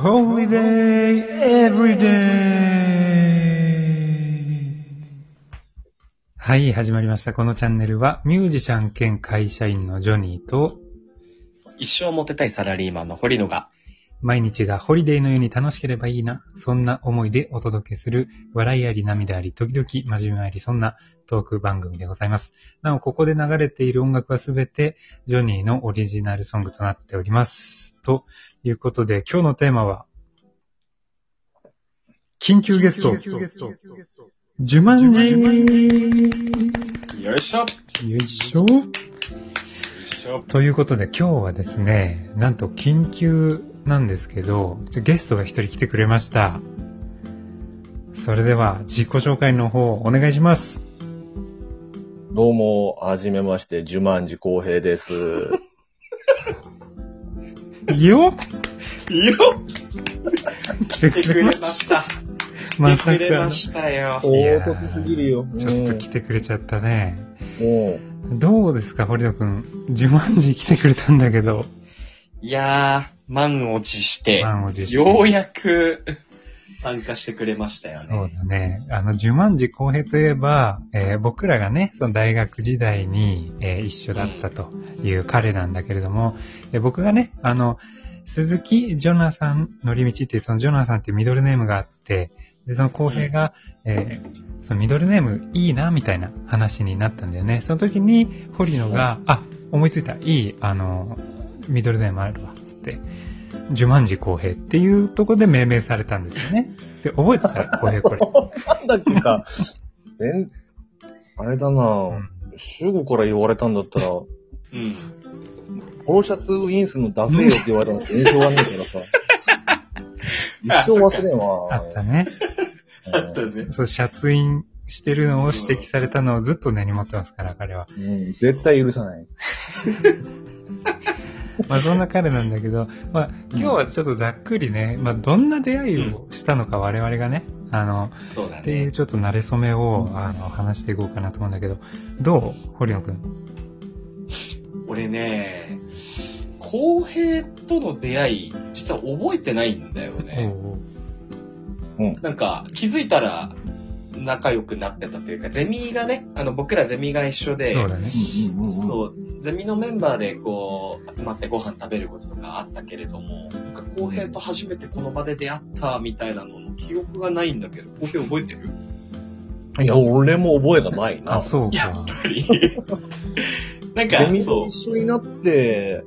Holiday Everyday! はい、始まりました。このチャンネルは、ミュージシャン兼会社員のジョニーと、一生モテたいサラリーマンの堀野が、毎日がホリデーのように楽しければいいな、そんな思いでお届けする、笑いあり涙あり、時々真面目あり、そんなトーク番組でございます。なお、ここで流れている音楽はすべて、ジョニーのオリジナルソングとなっております。ということで、今日のテーマは、緊急ゲスト、ジュマンジよいしょよよいしょ。いしょ。ということで今日はですね、なんと緊急なんですけど、ゲストが一人来てくれました。それでは自己紹介の方お願いします。どうも、はじめまして、ジュマンジ公平です。い いよいいよ来て来てくれました。まさ来てくれまか、したよ。唐いやー突すぎるよ。ちょっと来てくれちゃったね。うん。どうですか、堀野くん。呪文字来てくれたんだけど。いやー、満を持して、満を持してようやく参加してくれましたよそうね。だね。あの、呪文字公平といえば、えー僕らがね、その大学時代に、えー一緒だったという彼なんだけれども、えー僕がね、あの、鈴木ジョナサンのりみちっていう、そのジョナサンっていうミドルネームがあって、で、その公平が、えーそのミドルネームいいな、みたいな話になったんだよね。その時に、堀野が、あ、思いついた、いい、あの、ミドルネームあるわ、つって、呪文字公平っていうところで命名されたんですよね。で、覚えてた？公平これ。なんだっけか。えん、あれだなうん主語から言われたんだったら、うん。ポロシャツウィンスの出せよって言われたんですけど、印象がねえからさ。一生忘れんわ。あったね。あったね。そう、シャツインしてるのを指摘されたのをずっと根に持ってますから、彼は。うん、絶対許さない。まあ、そんな彼なんだけど、まあ、今日はちょっとざっくりね、まあ、どんな出会いをしたのか我々がね、あの、そうだっていうね。ちょっと慣れ初めを、あの、話していこうかなと思うんだけど、どう堀野くん？俺ね、公平との出会い、実は覚えてないんだよね。おうなんか、気づいたら、仲良くなってたというか、ゼミがね、あの、僕らゼミが一緒で、そうだね。そう、ゼミのメンバーでこう、集まってご飯食べることとかあったけれども、なんか公平と初めてこの場で出会ったみたいなのの記憶がないんだけど、公平覚えてる？いや、俺も覚えがないな。あ、そうやか。っぱり。なんかゼ、ミそうと、一緒になって、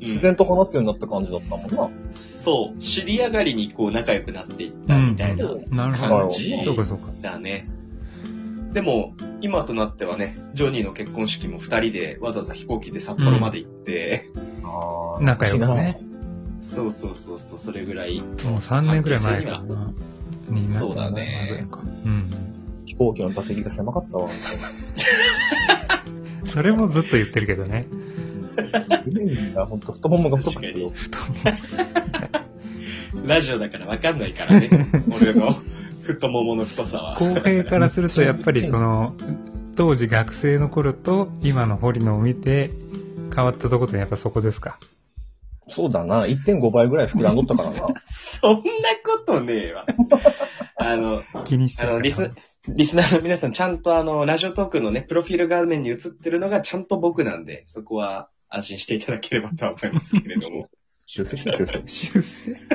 自然と話すようになった感じだったもんな。うんそう、知り上がりにこう仲良くなっていったみたいなうんなるほど。感じそうかそうか。だね。でも、今となってはね、ジョニーの結婚式も二人でわざわざ飛行機で札幌まで行って、あ仲良くね。そうそうそうそう、それぐらい。もう3年くらい前かなそうだね。うん。飛行機の座席が狭かったわ。それもずっと言ってるけどね。夢にがほん。と太ももが太くてよ。ラジオだからわかん。ないからね。俺の太ももの太さは。公平からするとやっぱりその当時学生の頃と今の堀野を見て変わったところってやっぱそこですかそうだな。1.5倍ぐらい膨らん。どったからな。そん。なことねえわ。あの、気にしてあの、リス、リスナーの皆さん、ちゃん。とあの、ラジオトークのね、プロフィール画面に映ってるのがちゃん。と僕なん。で、そこは安心していただければとは思いますけれども。出世し出世。出世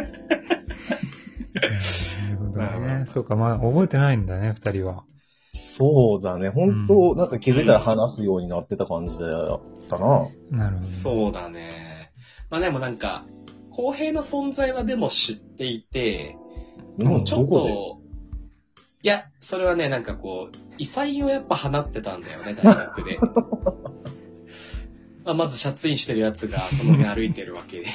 なるほどまあまね。そうか、まあ覚えてないんだね、二人は。そうだね。本当、なんか気づいたら話すようになってた感じだったな。なるほど、ね。そうだね。まあでもなんか、公平の存在はでも知っていて、でもちょっと、いや、それはね、なんかこう、異彩をやっぱ放ってたんだよね、大学で。まあ、まずシャツインしてるやつがその辺歩いてるわけで。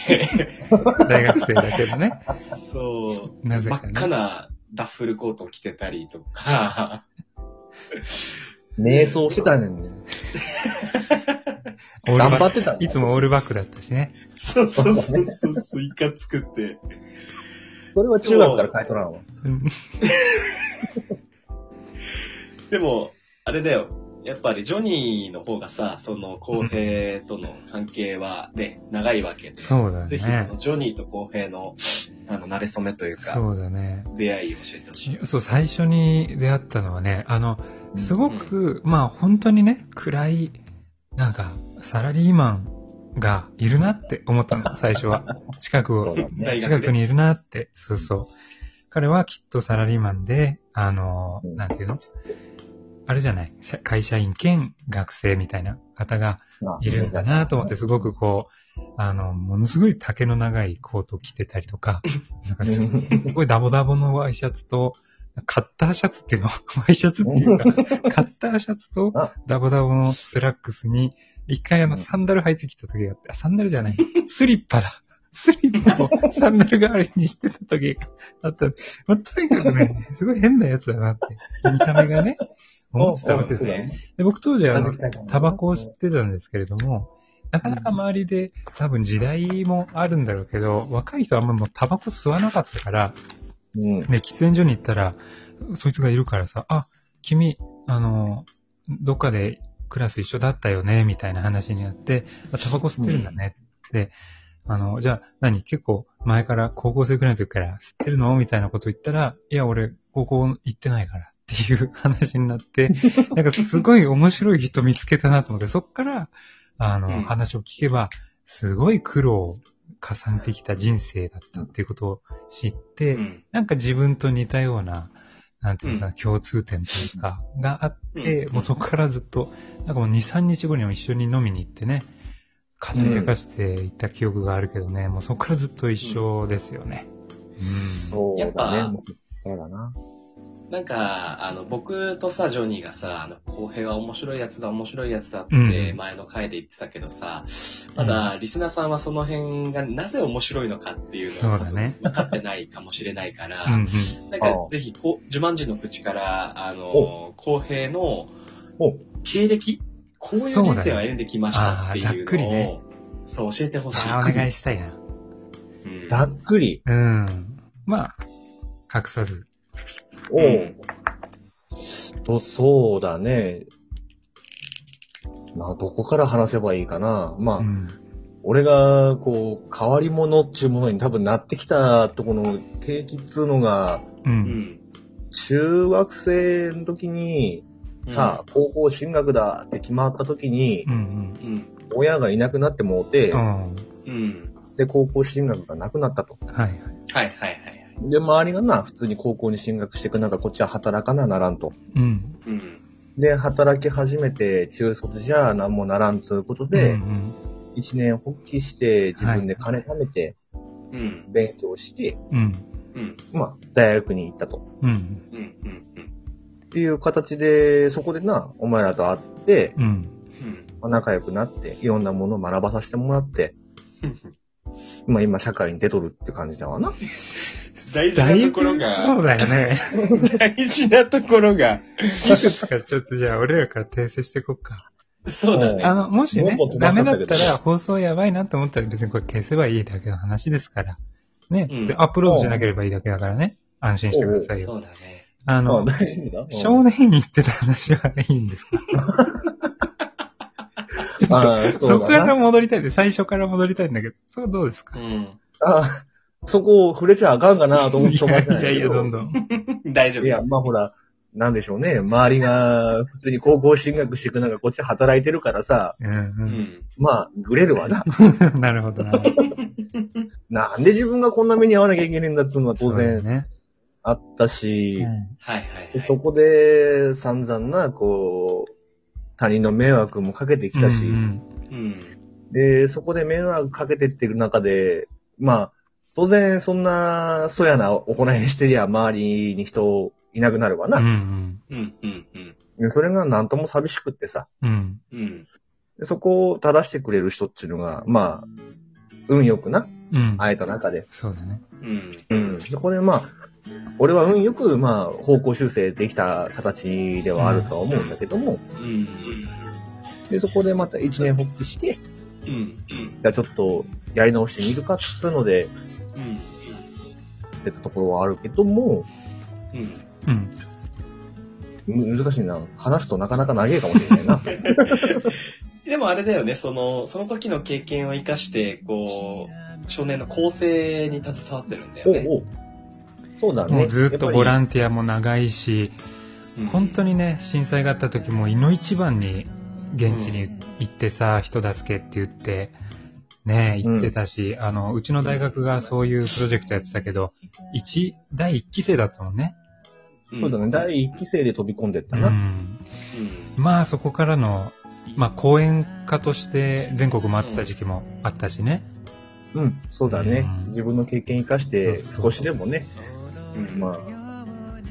大学生だけどね。そう。なぜかね。真っ赤なダッフルコートを着てたりとか、瞑想してたねんね。頑張ってたクいつもオールバックだったしね。そうそうそうそうそう、イカ作って。それは中学から買い取らんわ。うんでも、あれだよ。やっぱりジョニーの方がさ、その公平との関係はね、長いわけで。そうだぜひそのね。ジョニーと公平のあの、慣れ初めというか、そうだね。出会いを教えてほしい。そう、最初に出会ったのはね、あの、すごく、まあ本当にね、暗い、なんか、サラリーマンがいるなって思ったの、最初は。近くを、ね。近くにいるなって、そうそう。彼はきっとサラリーマンで、あの、うんなんていうの？あれじゃない？社会社員兼学生みたいな方があいるんだなと思って、すごくこう、あの、ものすごい丈の長いコートを着てたりとか、なんかすすごいダボダボのワイシャツと、カッターシャツっていうの？ワイシャツっていうか、カッターシャツとあ。ダボダボのスラックスに、一回あのうん。サンダル履いてきた時があって、あ、サンダルじゃない、スリッパだ。スリッパをサンダル代わりにしてた時があった。まあ、とにかくね、すごい変なやつだなって。見た目がね、思ってたわけですよ。で僕当時あの、タバコを吸ってたんですけれども、なかなか周りで多分時代もあるんだろうけど、若い人はあんまもうタバコ吸わなかったから、うん。ね、喫煙所に行ったら、そいつがいるからさ、あ、君、あの、どっかでクラス一緒だったよね、みたいな話になって、あタバコ吸ってるんだねって、あの、じゃあ何結構前から高校生くらいの時から吸ってるの？みたいなこと言ったら、いや、俺、高校行ってないからっていう話になって、なんかすごい面白い人見つけたなと思って、そっから、あの、うん話を聞けば、すごい苦労を重ねてきた人生だったっていうことを知って、うん。なんか自分と似たような、なんていうのかな、共通点というか、があって、うんもうそこからずっと、なんかもう2、3日後には一緒に飲みに行ってね、語り明かしていった記憶があるけどね、もうそこからずっと一緒ですよね。うん。そうだやっぱね。そうだな。なんか、あの、僕とさ、ジョニーがさ、あの、公平は面白いやつだ、面白いやつだっうんて前の回で言ってたけどさ、まだ、リスナーさんはその辺がなぜ面白いのかっていうのはそうだね分かってないかもしれないから、うんうん。なんか、ぜひ、こう、自慢人の口から、あの、公平のお経歴こういう人生を歩んできましたっていうのを、くりねそう、教えてほしい。あお願いしたいな。うんざっくり。うん。まあ、隠さず。おうんうと、そうだね。まあ、どこから話せばいいかな。まあ、うん。俺が、こう、変わり者っていうものに多分なってきたところの景気っつうのが、う。うんん。中学生の時に、さあ、高校進学だって決まった時にう、んうん。親がいなくなってもうて。うん。で、高校進学がなくなったと。はいはい。はいはいはい。で、周りがな、普通に高校に進学していく中、こっちは働かなならんと。うん。うん。で、働き始めて、中卒じゃ何もならんつうことうんで、うん一年発起して、自分で金貯めて、うん。勉強して、うん。うん。まあ、大学に行ったと。うん。うん。うん。っていう形で、そこでな、お前らと会って、うん。うん。まあ仲良くなって、いろんなものを学ばさせてもらって、うん。まあ今社会に出とるって感じだわな。大事なところそうが、だよね。大事なところが、いくつかちょっとじゃあ俺らから訂正していこうか。そうだね。あの、もしねダメだったら放送やばいなと思ったら別にこれ消せばいいだけの話ですから。ね、うんでアップロードしなければいいだけだからね。安心してくださいよ。そうだね。ああの、大事だ。少年院行ってた話はいいんですか？そこから。戻りたいんで、最初から戻りたいんだけど、それはどうですか？うん。ああ、そこを触れちゃあかんかなと思っていやいましたやいや、どんどん。大丈夫。いや、まあほら、なんでしょうね。周りが普通に高校進学していく中、こっち働いてるからさ、うんううん。ん。まあ、ぐれるわな。なるほどなるほど。なんで自分がこんな目に遭わなきゃいけないんだっつうのは当然ね。あったし、うんはいはいはい。でそこで散々な、こう、他人の迷惑もかけてきたし、うんうん。で、そこで迷惑かけてってる中で、まあ、当然そんな、そやな行いしてりゃ周りに人いなくなるわうん。うな。んうん。うん。うん。でそれがなんとも寂しくってさ、うん。うん。でそこを正してくれる人っていうのが、まあ、運よくな、うん。会えた中で。そうだね。うん。うん。そこでまあ、俺は運よく、まあ、方向修正できた形ではあるとは思うんだけども、うん。で、そこでまた一年発起して、うん。うん。じゃあちょっとやり直してみるかっつうので、うん。出たところはあるけども、うん。うん。難しいな。話すとなかなか長いかもしれないな。でもあれだよね、その、その時の経験を生かして、こ少年の構成に携わってるん。だよね。おおそうだね。もうずっとボランンティアも長いし、本当にね、震災があった時も、いの一番に現地に行ってさ、人助けって言って、ね、行ってたし、あの、うちの大学がそういうプロジェクトやってたけど、一、第一期生だったもんね。うんそうだね。第一期生で飛び込んでったな。うん。うんまあ、そこからの、まあ、講演家として全国回ってた時期もあったしね。うん、そうだねうん。自分の経験生かして、そうそう少しでもね、うんまあ、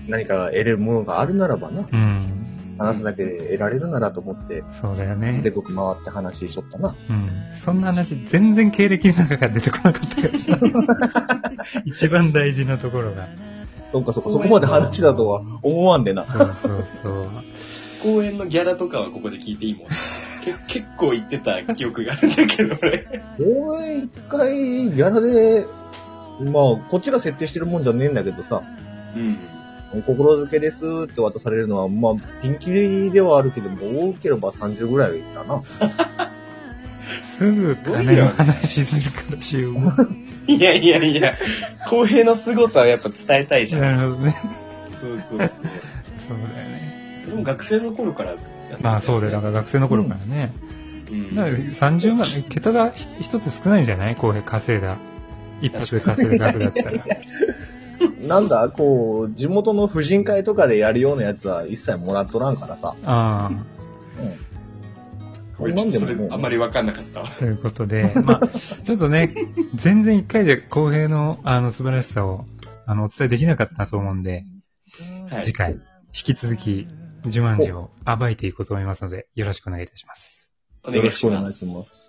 何か得るものがあるならばな、うん。話すだけで得られるならと思って、そうだよね。全国回って話しとったな。うん。そんな話、全然経歴の中から出てこなかったからさ。一番大事なところが。そっかそっか、そこまで話だとは思わんでな。そうそうそう。公演のギャラとかはここで聞いていいもんね。け結構言ってた記憶があるんだけど、俺。応援一回、ギャラで、まあ、こっちが設定してるもんじゃねえんだけどさ、うん。心づけですって渡されるのは、まあ、ピンキリではあるけども、多ければ30ぐらいだな。すぐ金の話するからしよう。いやいやいや、公平の凄さをやっぱ伝えたいじゃん。なるほどね。そうそうそう。そうだよね。それも学生の頃からやってたよねまあそうだよ。だから学生の頃からね。うんだから30万、桁が一つ少ないんじゃない？公平稼いだ。一泊で稼いだ額だったら。なんだ、こう、地元の婦人会とかでやるようなやつは一切もらっとらんからさ。ああ。俺ちょっとそれあんまり分かんなかったわ。ということで、まあ、ちょっとね、全然一回で公平のあの素晴らしさをあのお伝えできなかったと思うんで、はい次回、引き続き、自慢寺を暴いていこうと思いますので、よろしくお願いいたします。お願いしよろしくお願います。します。